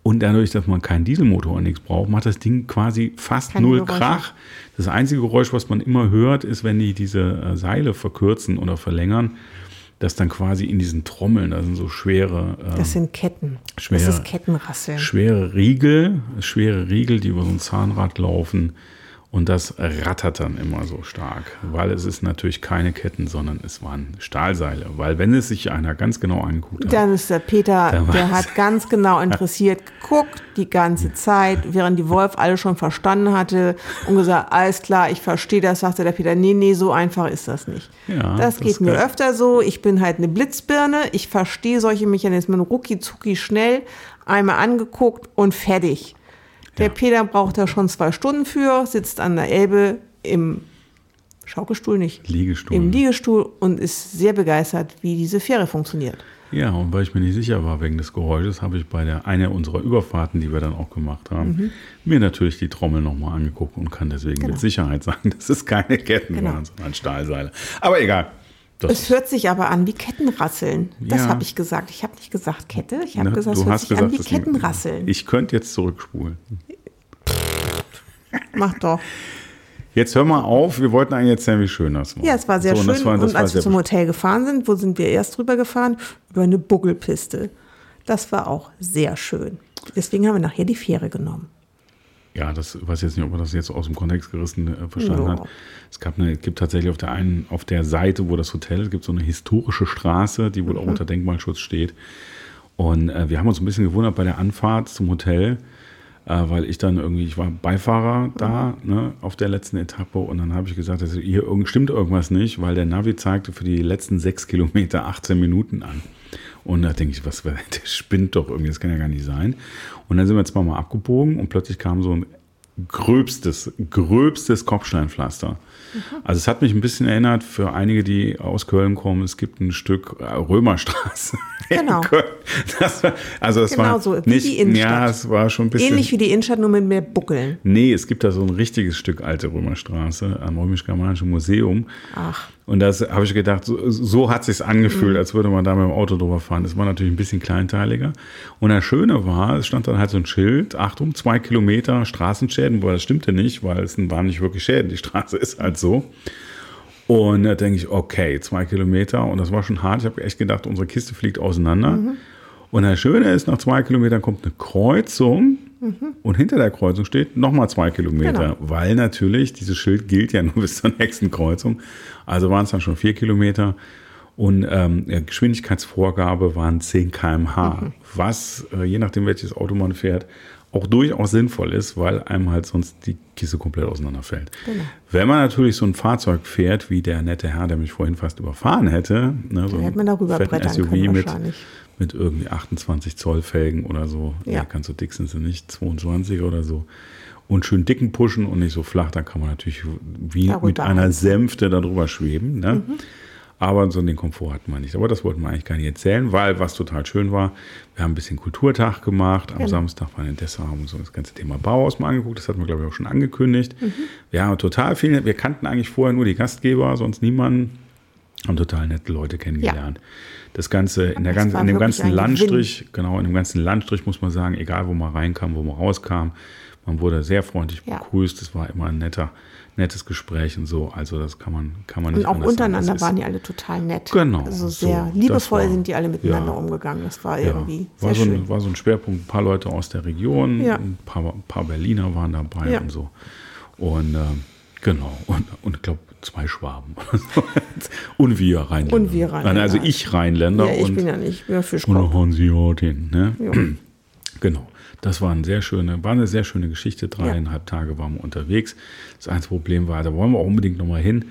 Und dadurch, dass man keinen Dieselmotor und nichts braucht, macht das Ding quasi fast Keine null Geräusche. Krach. Das einzige Geräusch, was man immer hört, ist, wenn die diese äh, Seile verkürzen oder verlängern dass dann quasi in diesen Trommeln, da sind so schwere. Ähm, das sind Ketten. Schwere, das ist Kettenrasseln. Schwere Riegel, schwere Riegel, die über so ein Zahnrad laufen. Und das rattert dann immer so stark, weil es ist natürlich keine Ketten, sondern es waren Stahlseile. Weil wenn es sich einer ganz genau anguckt hat. Dann ist der Peter, der hat ganz genau interessiert geguckt, die ganze Zeit, während die Wolf alle schon verstanden hatte und gesagt, alles klar, ich verstehe das, sagte der Peter, nee, nee, so einfach ist das nicht. Ja, das, das geht mir geil. öfter so, ich bin halt eine Blitzbirne, ich verstehe solche Mechanismen rucki zucki schnell, einmal angeguckt und fertig. Der ja. Peter braucht da schon zwei Stunden für, sitzt an der Elbe im Schaukelstuhl nicht. Liegestuhl. Im Liegestuhl und ist sehr begeistert, wie diese Fähre funktioniert. Ja, und weil ich mir nicht sicher war wegen des Geräusches, habe ich bei der einer unserer Überfahrten, die wir dann auch gemacht haben, mhm. mir natürlich die Trommel nochmal angeguckt und kann deswegen genau. mit Sicherheit sagen, dass es keine Ketten genau. waren, sondern Stahlseile. Aber egal. Das es hört sich aber an wie Kettenrasseln. Das ja. habe ich gesagt. Ich habe nicht gesagt Kette. Ich habe gesagt, es hört sich gesagt, an wie Kettenrasseln. Ich könnte jetzt zurückspulen. Mach doch. Jetzt hör mal auf, wir wollten eigentlich erzählen, wie schön das war. Ja, es war sehr so, schön. Und, war, und als wir zum Hotel gefahren sind, wo sind wir erst drüber gefahren? Über eine Buggelpiste. Das war auch sehr schön. Deswegen haben wir nachher die Fähre genommen. Ja, das weiß jetzt nicht, ob man das jetzt aus dem Kontext gerissen äh, verstanden ja. hat. Es gab eine, gibt tatsächlich auf der einen, auf der Seite, wo das Hotel ist, gibt so eine historische Straße, die wohl mhm. auch unter Denkmalschutz steht. Und äh, wir haben uns ein bisschen gewundert bei der Anfahrt zum Hotel, äh, weil ich dann irgendwie, ich war Beifahrer da mhm. ne, auf der letzten Etappe und dann habe ich gesagt, also hier stimmt irgendwas nicht, weil der Navi zeigte für die letzten sechs Kilometer 18 Minuten an. Und da denke ich, was, der spinnt doch irgendwie, das kann ja gar nicht sein. Und dann sind wir zweimal abgebogen und plötzlich kam so ein gröbstes, gröbstes Kopfsteinpflaster. Also es hat mich ein bisschen erinnert, für einige, die aus Köln kommen, es gibt ein Stück äh, Römerstraße. Genau. Das war, also das genau war so, wie nicht, die Innenstadt. Ja, es war schon ein bisschen. Ähnlich wie die Innenstadt, nur mit mehr Buckeln. Nee, es gibt da so ein richtiges Stück alte Römerstraße am Römisch-Germanischen Museum. Ach. Und das habe ich gedacht, so, so hat sich angefühlt, mhm. als würde man da mit dem Auto drüber fahren. Das war natürlich ein bisschen kleinteiliger. Und das Schöne war, es stand dann halt so ein Schild, Achtung, zwei Kilometer Straßenschäden, weil das stimmte nicht, weil es waren nicht wirklich Schäden. Die Straße ist halt so. Und da denke ich, okay, zwei Kilometer. Und das war schon hart. Ich habe echt gedacht, unsere Kiste fliegt auseinander. Mhm. Und das Schöne ist, nach zwei Kilometern kommt eine Kreuzung. Mhm. Und hinter der Kreuzung steht nochmal zwei Kilometer, genau. weil natürlich dieses Schild gilt ja nur bis zur nächsten Kreuzung. Also waren es dann schon vier Kilometer. Und ähm, Geschwindigkeitsvorgabe waren 10 km/h, mhm. was, äh, je nachdem welches Auto man fährt, auch durchaus sinnvoll ist, weil einem halt sonst die Kiste komplett auseinanderfällt. Genau. Wenn man natürlich so ein Fahrzeug fährt, wie der nette Herr, der mich vorhin fast überfahren hätte, ne, so hätte man darüber ein SUV mit, mit irgendwie 28 Zoll Felgen oder so, ja. ja, ganz so dick sind sie nicht, 22 oder so, und schön dicken pushen und nicht so flach, dann kann man natürlich wie darüber mit einer Sänfte darüber schweben. Ne? Mhm. Aber so den Komfort hatten wir nicht. Aber das wollten wir eigentlich gar nicht erzählen, weil was total schön war, wir haben ein bisschen Kulturtag gemacht. Am genau. Samstag waren in Dessau, haben uns das ganze Thema Bauhaus mal angeguckt. Das hatten wir, glaube ich, auch schon angekündigt. Mhm. Wir haben total viele, wir kannten eigentlich vorher nur die Gastgeber, sonst niemanden. Haben total nette Leute kennengelernt. Ja. Das Ganze in, der ganzen, in dem ganzen Landstrich, Gewinn. genau, in dem ganzen Landstrich muss man sagen, egal wo man reinkam, wo man rauskam, Man wurde sehr freundlich Ja. begrüßt. Es war immer ein netter, nettes Gespräch und so. Also das kann man, kann man Und nicht auch anders sagen. untereinander waren die alle total nett. Genau, Also so, sehr das liebevoll war- sind die alle miteinander ja. umgegangen. Das war ja, irgendwie war, sehr so schön. ein, war so ein Schwerpunkt. Ein paar Leute aus der Region, Ja. ein, paar, paar Berliner waren dabei Ja. und so. Und ähm, genau, und, und ich glaube zwei Schwaben. und wir Rheinländer. Und wir Rheinländer. Nein, Also ich Rheinländer ja, ich und, bin ja nicht, ich bin ja und Fischkopf. Hanseatin. Ne? Ja. Genau. Das war, ein sehr schöne, war eine sehr schöne Geschichte. Dreieinhalb Tage waren wir unterwegs. Das einzige Problem war, da wollen wir auch unbedingt nochmal hin.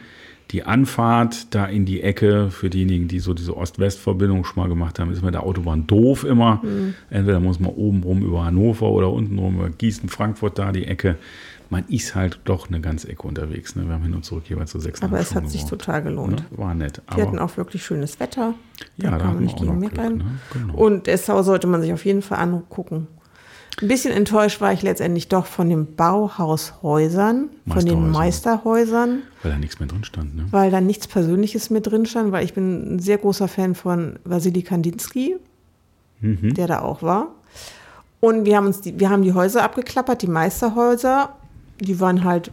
Die Anfahrt da in die Ecke, für diejenigen, die so diese Ost-West-Verbindung schon mal gemacht haben, ist mit der Autobahn doof immer. Mhm. Entweder muss man oben rum über Hannover oder unten rum über Gießen, Frankfurt da die Ecke. Man ist halt doch eine ganze Ecke unterwegs. Ne? Wir haben hin und zurück jeweils so sechs Aber es hat sich gebraucht. total gelohnt. Ne? War nett. Wir hatten auch wirklich schönes Wetter. Ja, da kann hatten man nicht gegen Glück rein. ne? Genau. Und Dessau sollte man sich auf jeden Fall angucken. Ein bisschen enttäuscht war ich letztendlich doch von den Bauhaushäusern, von den Meisterhäusern. Weil da nichts mehr drin stand. Ne? weil da nichts Persönliches mit drin stand, weil ich bin ein sehr großer Fan von Wasili Kandinsky, Mhm. der da auch war. Und wir haben uns die, wir haben die Häuser abgeklappert, die Meisterhäuser, die waren halt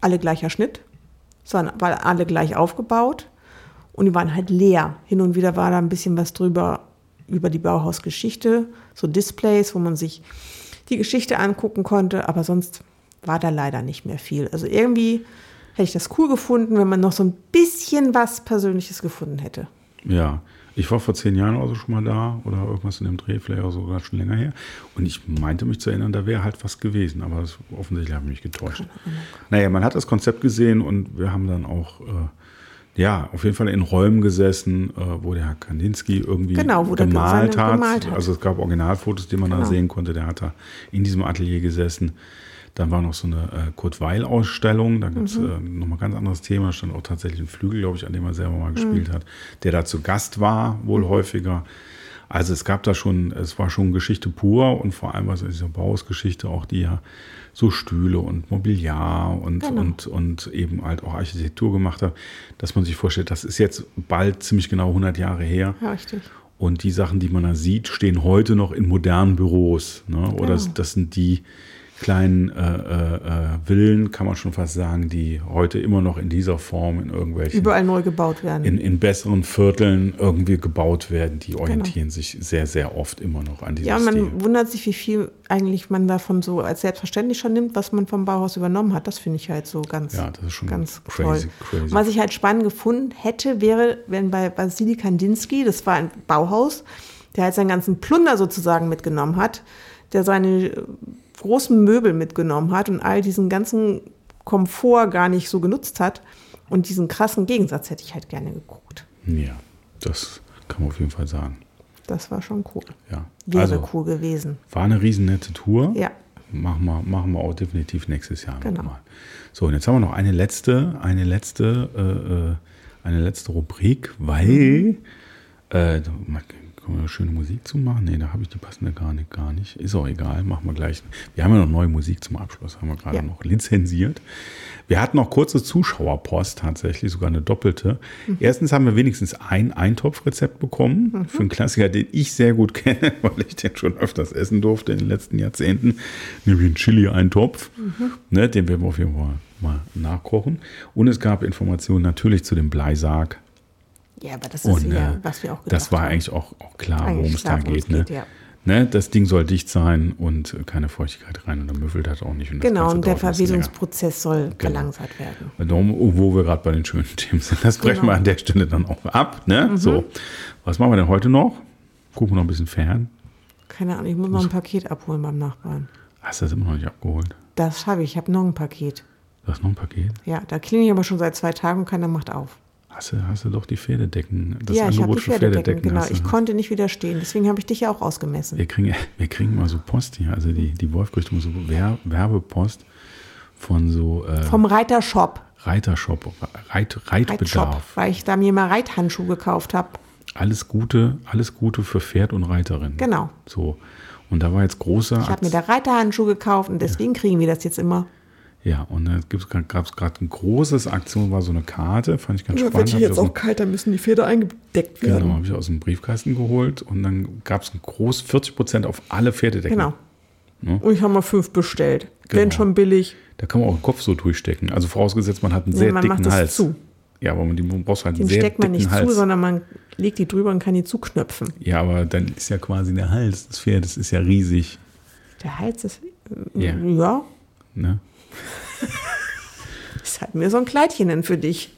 alle gleicher Schnitt, waren alle gleich aufgebaut und die waren halt leer. Hin und wieder war da ein bisschen was drüber über die Bauhausgeschichte, so Displays, wo man sich die Geschichte angucken konnte, aber sonst war da leider nicht mehr viel. Also irgendwie hätte ich das cool gefunden, wenn man noch so ein bisschen was Persönliches gefunden hätte. Ja, ich war vor zehn Jahren also schon mal da oder irgendwas in dem Dreh, vielleicht auch sogar schon länger her. Und ich meinte mich zu erinnern, da wäre halt was gewesen, aber das, offensichtlich habe ich mich getäuscht. Naja, man hat das Konzept gesehen und wir haben dann auch, äh, ja, auf jeden Fall in Räumen gesessen, äh, wo der Herr Kandinsky irgendwie Genau, wo gemalt, hat. gemalt hat. Also es gab Originalfotos, die man da Genau. sehen konnte. Der hat da in diesem Atelier gesessen. Dann war noch so eine äh, Kurt Weil-Ausstellung. Da gibt es Mhm. äh, nochmal ein ganz anderes Thema. Stand auch tatsächlich ein Flügel, glaube ich, an dem er selber Mhm. mal gespielt hat, der da zu Gast war, wohl häufiger. Also es gab da schon, es war schon Geschichte pur und vor allem was in dieser Bauhausgeschichte auch die ja so Stühle und Mobiliar und, Genau. und, und eben halt auch Architektur gemacht hat, dass man sich vorstellt, das ist jetzt bald ziemlich genau 100 Jahre her. Ja, richtig. Und die Sachen, die man da sieht, stehen heute noch in modernen Büros. Ne? Oder Genau. das sind die kleinen äh, äh, äh, Villen, kann man schon fast sagen, die heute immer noch in dieser Form in irgendwelchen, Überall neu gebaut werden. in, in besseren Vierteln irgendwie gebaut werden. Genau. Die orientieren sich sehr, sehr oft immer noch an diesem Ja, man Stil. wundert sich, wie viel eigentlich man davon so als selbstverständlich schon nimmt, was man vom Bauhaus übernommen hat. Das finde ich halt so ganz, Ja, das ist schon ganz crazy, toll. crazy. Was ich halt spannend gefunden hätte, wäre, wenn bei Vasili Kandinsky, das war ein Bauhaus, der halt seinen ganzen Plunder sozusagen mitgenommen hat, der seine großen Möbel mitgenommen hat und all diesen ganzen Komfort gar nicht so genutzt hat. Und diesen krassen Gegensatz hätte ich halt gerne geguckt. Ja, das kann man auf jeden Fall sagen. Das war schon cool. Ja. Wäre also, cool gewesen. war eine riesen nette Tour. Ja. Machen wir, machen wir auch definitiv nächstes Jahr Genau. nochmal. So, und jetzt haben wir noch eine letzte, eine letzte, äh, äh, eine letzte Rubrik, weil Mhm. äh, können wir schöne Musik zu machen? Nee, da habe ich die passende gar nicht, gar nicht. Ist auch egal, machen wir gleich. Wir haben ja noch neue Musik zum Abschluss, haben wir gerade Ja. noch lizenziert. Wir hatten noch kurze Zuschauerpost, tatsächlich sogar eine doppelte. Mhm. Erstens haben wir wenigstens ein Eintopfrezept bekommen für einen Klassiker, den ich sehr gut kenne, weil ich den schon öfters essen durfte in den letzten Jahrzehnten, nämlich einen Chili-Eintopf. Mhm. Ne, den werden wir auf jeden Fall mal nachkochen. Und es gab Informationen natürlich zu dem Bleisarg. Ja, aber das ist Und ja, äh, was wir auch gedacht das war haben. eigentlich auch, auch klar, worum es da geht. Ne? geht, ja. Ne, das Ding soll dicht sein und keine Feuchtigkeit rein und dann müffelt das auch nicht. Und Genau, und der. Verwesungsprozess soll Genau. verlangsamt werden. Darum, wo wir gerade bei den schönen Themen sind, das brechen Genau. wir an der Stelle dann auch ab. Ne? So, was machen wir denn heute noch? Gucken wir noch ein bisschen fern. Keine Ahnung, ich muss noch ein Paket abholen beim Nachbarn. Hast du das immer noch nicht abgeholt? Das schaffe ich, ich habe noch ein Paket. Du hast noch ein Paket? Ja, da klinge ich aber schon seit zwei Tagen und keiner macht auf. Hast du, hast du doch die Pferdedecken, das ja, Angebot die für Pferdedecken, Pferdedecken. genau. hast du, Ich konnte nicht widerstehen, deswegen habe ich dich ja auch ausgemessen. wir, kriegen, wir kriegen mal so Post hier, also die, die Wolf kriegt immer so Wer Werbepost von so äh, Vom Reitershop. Reitershop, Reit, Reitshop, Reitbedarf. weil ich da mir mal Reithandschuhe gekauft habe. Alles Gute, alles Gute für Pferd und Reiterin. Genau. So. Und da war jetzt großer Ich habe mir da Reiterhandschuhe gekauft und deswegen kriegen wir das jetzt immer. Ja, und da gab es gerade ein großes Aktion, war so eine Karte, fand ich ganz Aber spannend. wird ich jetzt auch kalt, dann müssen die Pferde eingedeckt werden. Genau, habe ich aus dem Briefkasten geholt und dann gab es ein groß 40 Prozent auf alle Pferdedecken. Genau. Ne? Und ich habe mal fünf bestellt. Genau. Wenn schon billig. Da kann man auch den Kopf so durchstecken. Also vorausgesetzt, man hat einen sehr man dicken macht Hals. zu. Ja, aber man, die brauchst halt einen Den sehr steckt man nicht Hals. zu, sondern man legt die drüber und kann die zuknöpfen. ja, aber dann ist ja quasi der Hals des Pferdes ist ja riesig. Der Hals ist, äh, Ja. ja, Ne? ist halt mir so ein Kleidchen denn für dich.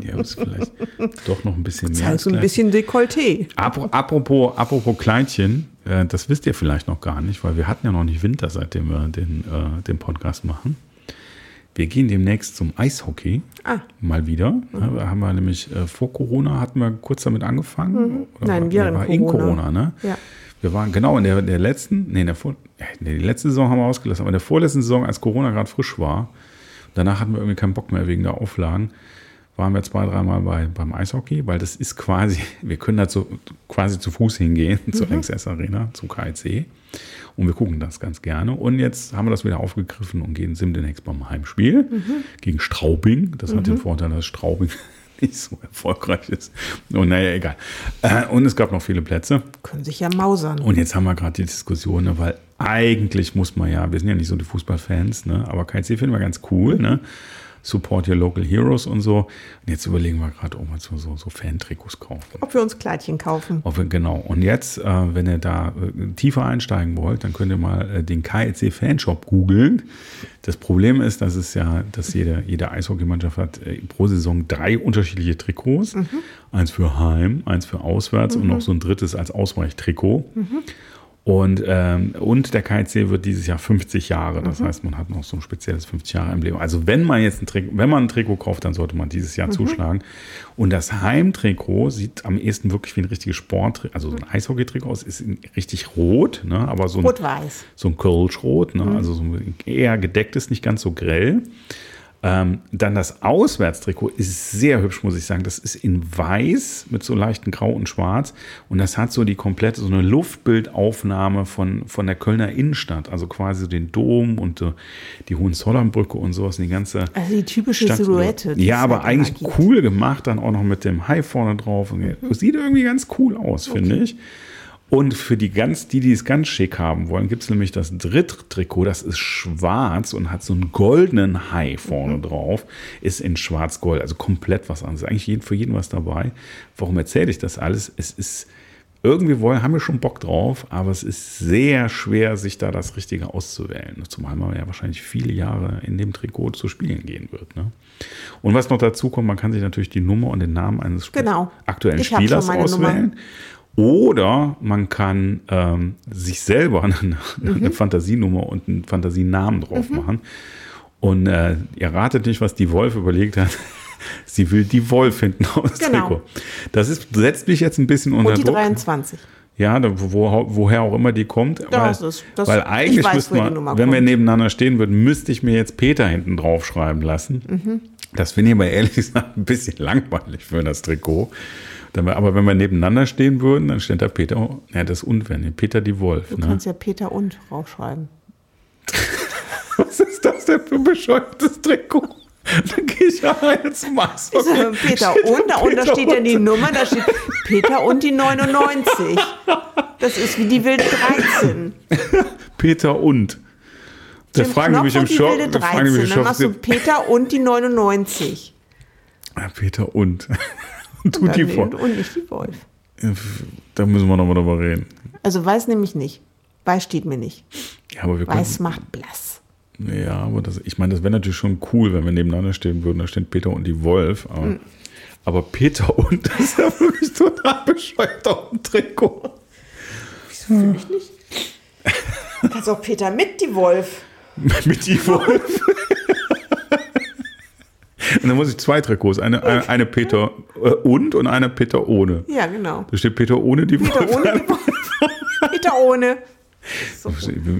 Ja, ist vielleicht doch noch ein bisschen mehr. Als so ein bisschen Dekolleté. Apro- Apropos, apropos Kleidchen, äh, das wisst ihr vielleicht noch gar nicht, weil wir hatten ja noch nicht Winter, seitdem wir den, äh, den Podcast machen. Wir gehen demnächst zum Eishockey. Ah. Mal wieder. Ja, da haben wir nämlich äh, vor Corona hatten wir kurz damit angefangen. Mhm. Nein, war- während war in Corona. Corona, ne? Ja. Wir waren genau in der, der letzten, nee, in der vor, nee, die letzte Saison haben wir ausgelassen, aber in der vorletzten Saison, als Corona gerade frisch war, danach hatten wir irgendwie keinen Bock mehr wegen der Auflagen, waren wir zwei, dreimal bei, beim Eishockey, weil das ist quasi, wir können da so, quasi zu Fuß hingehen zur LXS Arena, zum KIC. Und wir gucken das ganz gerne. Und jetzt haben wir das wieder aufgegriffen und gehen demnächst beim Heimspiel gegen Straubing. Das hat den Vorteil, dass Straubing nicht so erfolgreich ist. Und naja, egal. Äh, Und es gab noch viele Plätze. Können sich ja mausern. Und jetzt haben wir gerade die Diskussion, ne, weil eigentlich muss man ja, wir sind ja nicht so die Fußballfans, ne, aber KC finden wir ganz cool, ne? Support your local heroes und so. Und jetzt überlegen wir gerade, ob wir so, so, so Fan-Trikots kaufen. Ob wir uns Kleidchen kaufen. Ob wir, genau. Und jetzt, äh, wenn ihr da äh, tiefer einsteigen wollt, dann könnt ihr mal äh, den KEC Fanshop googeln. Das Problem ist, dass es ja, dass jede, jede Eishockeymannschaft hat äh, pro Saison drei unterschiedliche Trikots. Eins für Heim, eins für Auswärts und noch so ein drittes als Ausweichtrikot. Und, ähm, und der KIC wird dieses Jahr 50 Jahre. Das heißt, man hat noch so ein spezielles 50 Jahre Emblem. Also wenn man jetzt ein Trikot, wenn man ein Trikot kauft, dann sollte man dieses Jahr zuschlagen. Und das Heimtrikot sieht am ehesten wirklich wie ein richtiges Sport, also so ein Eishockeytrikot aus, ist richtig rot, ne? aber so ein, Rot-Weiß. so ein Kölschrot, ne? also so ein eher gedecktes, nicht ganz so grell. Ähm, dann das Auswärtstrikot ist sehr hübsch, muss ich sagen. Das ist in weiß mit so leichten Grau und Schwarz. Und das hat so die komplette, so eine Luftbildaufnahme von, von der Kölner Innenstadt. Also quasi den Dom und äh, die Hohenzollernbrücke und sowas. Und die ganze Also die typische Stadt- Silhouette. Ja, aber halt eigentlich cool gemacht, dann auch noch mit dem Hai vorne drauf. Und Sieht irgendwie ganz cool aus, finde ich. Und für die ganz, die, die es ganz schick haben wollen, gibt es nämlich das Dritttrikot, das ist schwarz und hat so einen goldenen Hai vorne drauf, ist in schwarz-gold, also komplett was anderes. Eigentlich für jeden was dabei. Warum erzähle ich das alles? Es ist irgendwie wollen, haben wir schon Bock drauf, aber es ist sehr schwer, sich da das Richtige auszuwählen. Zumal man ja wahrscheinlich viele Jahre in dem Trikot zu spielen gehen wird. Ne? Und was noch dazu kommt, man kann sich natürlich die Nummer und den Namen eines Genau. aktuellen Ich Spielers auswählen. Oder man kann ähm, sich selber eine, Mhm. eine Fantasienummer und einen Fantasienamen drauf machen. Und äh, ihr ratet nicht, was die Wolf überlegt hat. Sie will die Wolf hinten aus Genau. Trikot. Das ist, setzt mich jetzt ein bisschen unter Und die Druck. 23. Ja, da, wo, woher auch immer die kommt. Das weil, ist- das- weil ich eigentlich weiß, müsste man, wenn wir kommt. nebeneinander stehen würden, müsste ich mir jetzt Peter hinten drauf schreiben lassen. Mhm. Das finde ich aber ehrlich gesagt ein bisschen langweilig für das Trikot. Aber wenn wir nebeneinander stehen würden, dann steht da Peter, ja, das ist unfair, nee, Peter die Wolf. Du Ne? kannst ja Peter und draufschreiben. Was ist das denn für ein bescheuertes Trikot? Dann gehe ich ja jetzt zum ja Peter Steht und, da unten da steht ja die und. Nummer, da steht Peter und die 99. Das ist wie die wilde 13. Peter und. Da fragen die mich im und Shop. Da fragen die 13. mich im Dann Shop. machst du Peter und die 99. Ja, Peter und. Und du die Wolf. und nicht die Wolf. Da müssen wir nochmal drüber reden. Also weiß nämlich nicht. Weiß steht mir nicht. Ja, aber wir Weiß können, macht blass. Ja, aber das, ich meine, das wäre natürlich schon cool, wenn wir nebeneinander stehen würden. Da steht Peter und die Wolf. Aber, Hm. aber Peter und, das ist ja wirklich total bescheuert auf dem Trikot. Finde ich nicht. Du kannst auch Peter mit die Wolf. Mit die Wolf. und dann muss ich zwei Trikots. Eine, eine, eine Peter äh, und und eine Peter ohne. Ja, genau. Da steht Peter ohne die Peter Wolf. ohne die Wolf. Peter ohne.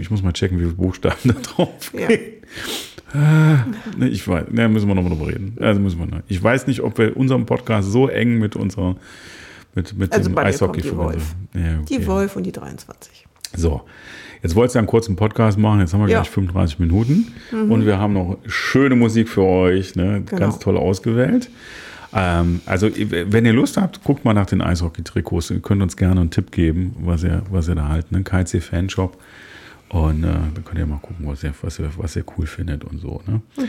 Ich muss mal checken, wie viele Buchstaben da drauf Ja. Ah, ne, ich weiß, ne, müssen wir nochmal drüber reden. Also müssen wir noch. Ich weiß nicht, ob wir unseren Podcast so eng mit unserer mit, mit Also dem Eishockey die. Wolf. Ja, okay. Die Wolf und die 23. So, jetzt wolltest du einen kurzen Podcast machen. Jetzt haben wir Ja. gleich 35 Minuten und wir haben noch schöne Musik für euch, ne? Genau. ganz toll ausgewählt. Ähm, also, wenn ihr Lust habt, guckt mal nach den Eishockey-Trikots. Ihr könnt uns gerne einen Tipp geben, was ihr, was ihr da halten. Ne? KC Fanshop. Und äh, dann könnt ihr mal gucken, was ihr, was ihr, was ihr cool findet und so. Ne? Mhm.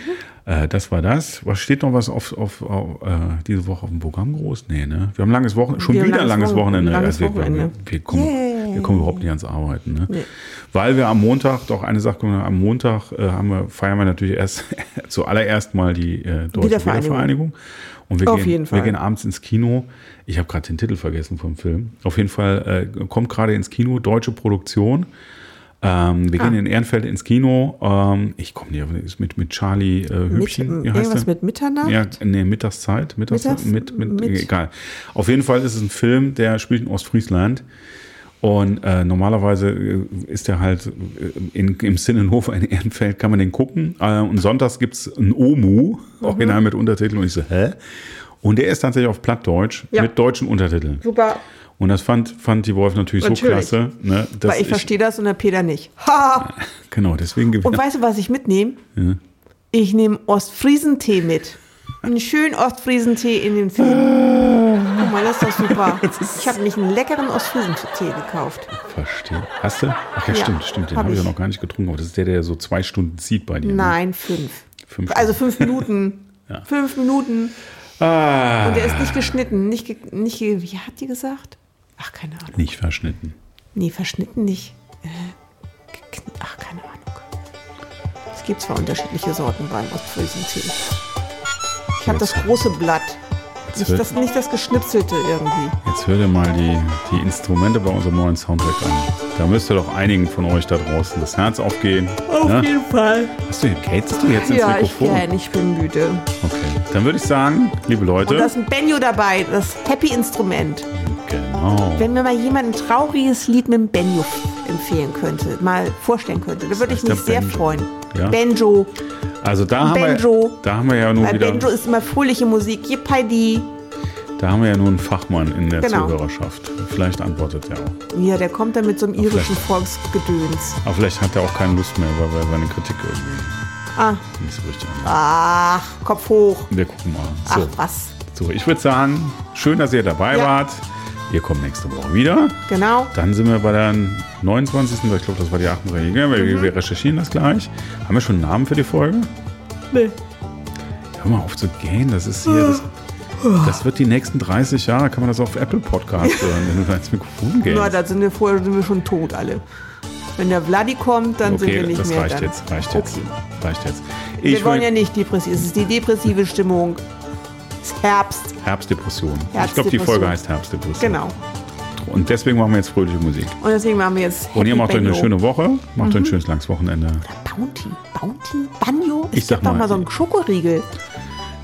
Äh, das war das. Was steht noch was auf, auf, auf äh, diese Woche auf dem Programm groß? Nee, ne? Wir haben langes Wochenende, schon wir wieder ein langes Wochenende. Langes also Wochenende. Wir, wir, kommen, yeah. Wir kommen überhaupt nicht ans Arbeiten. Ne? Nee. Weil wir am Montag, doch eine Sache, am Montag äh, haben wir, feiern wir natürlich erst zuallererst mal die äh, Deutsche Wiedervereinigung. Wiedervereinigung. Und wir, Auf gehen, jeden Fall. wir gehen abends ins Kino. Ich habe gerade den Titel vergessen vom Film. Auf jeden Fall äh, kommt gerade ins Kino, deutsche Produktion. Ähm, wir ah. gehen in Ehrenfeld ins Kino. Ähm, ich komme hier mit, mit Charlie äh, Hübchen. Mit, irgendwas mit Mitternacht? Ja, nee, Mittagszeit. Mittagszeit Mittags, mit, mit, mit, egal. Auf jeden Fall ist es ein Film, der spielt in Ostfriesland. Und äh, normalerweise äh, ist der halt äh, in, im Sinnenhof in Ehrenfeld, kann man den gucken. Äh, und sonntags gibt es ein OMU, mhm. original mit Untertiteln. Und ich so, hä? Und der ist tatsächlich auf Plattdeutsch ja. mit deutschen Untertiteln. Super. Und das fand, fand die Wolf natürlich, natürlich. so klasse. Ne, Weil ich, verstehe das und der Peter nicht. Ha! Genau, deswegen. Und weißt du, was ich mitnehme? Ja. Ich nehme Ostfriesentee mit. Einen schönen Ostfriesentee in den Film. Guck mal, das ist doch super. Ich habe mich einen leckeren Ostfriesentee gekauft. Verstehe. Hast du? Ach ja, ja stimmt, stimmt. Den habe hab ich ja noch gar nicht getrunken. Aber das ist der, der so zwei Stunden zieht bei dir. Ne? Nein, ne? fünf. fünf. Also fünf Minuten. ja. Fünf Minuten. Ah. Und der ist nicht geschnitten. Nicht, ge nicht ge wie hat die gesagt? Ach, keine Ahnung. Nicht verschnitten. Nee, verschnitten nicht. Äh, ach, keine Ahnung. Es gibt zwar unterschiedliche Sorten beim Ostfriesentee. Ich habe das große Blatt. Nicht das, nicht das geschnipselte irgendwie. Jetzt hört ihr mal die, die Instrumente bei unserem neuen Soundtrack an. Da müsste doch einigen von euch da draußen das Herz aufgehen. Auf ne? jeden Fall. Hast du, kältest du jetzt ins ja, Mikrofon? Ja, ich bin müde. Okay, dann würde ich sagen, liebe Leute. Und da ist ein Benjo dabei, das Happy-Instrument. Genau. Wenn mir mal jemand ein trauriges Lied mit dem Benjo empfehlen könnte, mal vorstellen könnte, da würde ich mich sehr Benjo. freuen. Ja? Benjo. Also da haben, wir, da haben wir ja nur Weil wieder... Benjo ist immer fröhliche Musik. Yippie da haben wir ja nur einen Fachmann in der genau. Zuhörerschaft. Vielleicht antwortet er auch. Ja, der kommt dann mit so einem irischen Volksgedöns. Aber vielleicht hat er auch keine Lust mehr, weil er seine Kritik irgendwie ah. nicht so richtig. Ach, Kopf hoch. Wir gucken mal. So. Ach, was. So, ich würde sagen, schön, dass ihr dabei ja. wart. Wir kommen nächste Woche wieder. Genau. Dann sind wir bei der 29. Ich glaube, das war die 38. Wir, mhm. wir recherchieren das gleich. Haben wir schon einen Namen für die Folge? Nee. Hör mal auf zu gehen. Das ist hier. Das, das wird die nächsten 30 Jahre, kann man das auf Apple Podcast hören, wenn du da ins Mikrofon gehst. Na, da sind wir vorher sind wir schon tot alle. Wenn der Vladi kommt, dann okay, sind wir nicht das mehr. Reicht dann. jetzt, reicht jetzt, okay. reicht jetzt. Ich wir wollen ja nicht depressiv. Es ist die depressive Stimmung. Herbst. Herbstdepression. Herbstdepression. Ich glaube, die Folge heißt Herbstdepression. Genau. Und deswegen machen wir jetzt fröhliche Musik. Und deswegen machen wir jetzt Happy Und ihr macht euch eine schöne Woche, macht mhm. euch ein schönes langes Wochenende. Bounty. Bounty? Banjo? Ich sag mal, doch mal so ein Schokoriegel.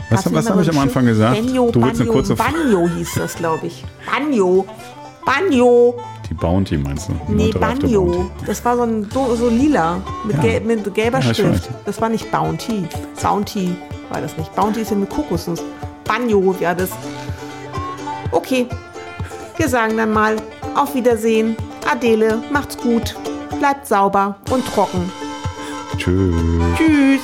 Was, was habe ich am Anfang gesagt? Banjo, du willst eine kurze Banjo hieß das, glaube ich. Banjo. Banjo. Die Bounty meinst du? Nee, Banjo. Das war so, ein, so lila mit, ja. gelb, mit gelber ja, Schrift. Das war nicht Bounty. Bounty war das nicht. Bounty ist ja mit Kokosnuss. Banjo wäre das. Okay. Wir sagen dann mal auf Wiedersehen. Adele, macht's gut. Bleibt sauber und trocken. Tschüss. Tschüss.